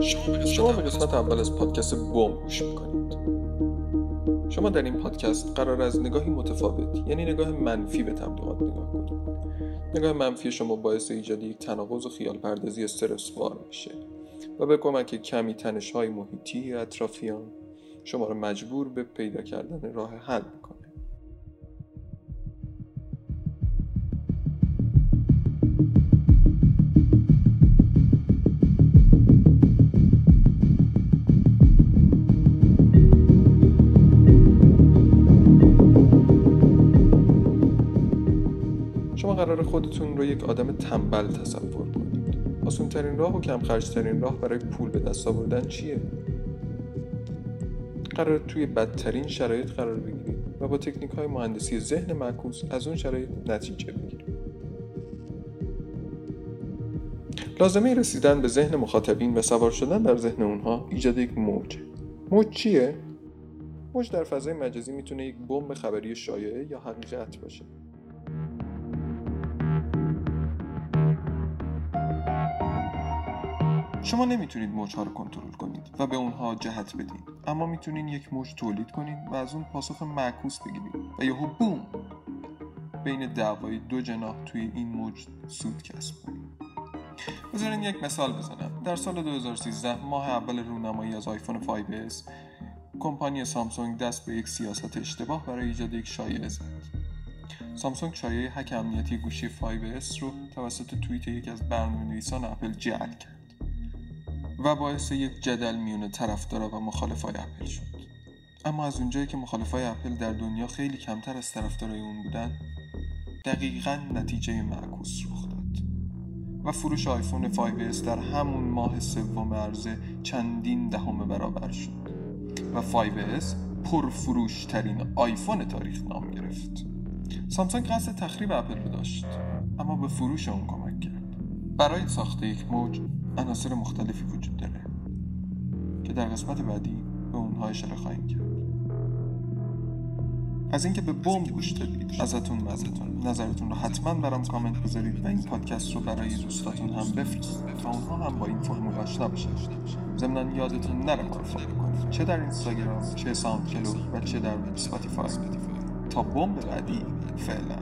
شما به قسمت اول از پادکست بوم گوش می‌کنید. شما در این پادکست قرار از نگاهی متفاوت یعنی نگاه منفی به تبلیغات نگاه کنید. نگاه منفی شما باعث ایجاد یک تناقض و خیال پردازی استرسوار میشه و به کمک کمی تنش های محیطی اطرافیان شما را مجبور به پیدا کردن راه حل می‌کنه. قرار خودتون رو یک آدم تنبل تصور کنید آسون ترین راه و کم ترین راه برای پول به دست آوردن چیه؟ قرار توی بدترین شرایط قرار بگیرید و با تکنیک های مهندسی ذهن معکوس از اون شرایط نتیجه بگیرید لازمه رسیدن به ذهن مخاطبین و سوار شدن در ذهن اونها ایجاد یک موج موج چیه؟ موج در فضای مجازی می‌تونه یک بمب خبری شایعه یا حقیقت باشه شما نمی‌تونید موجها رو کنترل کنید و به اونها جهت بدید اما می‌تونید یک موج تولید کنید و از اون پاسخ معکوس بگیرید و یهو بوم! بین دعوای دو جناح توی این موج سود کسب کنید بذارین یک مثال بزنم. در سال 2013 ماه اول رونمایی از آیفون 5S کمپانی سامسونگ دست به یک سیاست اشتباه برای ایجاد یک شایعه زد. سامسونگ شایعه هک امنیتی گوشی 5S رو توسط توییت یکی از برنامه‌نویسان اپل جعل کرد. و باعث یک جدل میون طرفدارا و مخالفای اپل شد. اما از اونجایی که مخالفای اپل در دنیا خیلی کمتر از طرفدارای اون بودن دقیقا نتیجه معکوس رخ داد و فروش آیفون 5S در همون ماه سوم عرضه چندین دهم برابر شد. و 5S پرفروش ترین آیفون تاریخ نام گرفت. سامسونگ قصد تخریب اپل داشت اما به فروش اون کمک کرد. برای ساخت یک موج عناصر مختلفی وجود داره که در قسمت بعدی به اونها اشاره خواهیم کرد. از اینکه به بمب گوش دادید ازتون مزتون نظرتون رو حتما برام کامنت بذارید و این پادکست رو برای دوستاتون هم بفرستید تا اونها هم با این فرمول آشنا بشن. ضمنا یادتون نره ما کنید. چه در اینستاگرام چه ساوند و چه در سپاتیفای. تا بمب بعدی فعلا.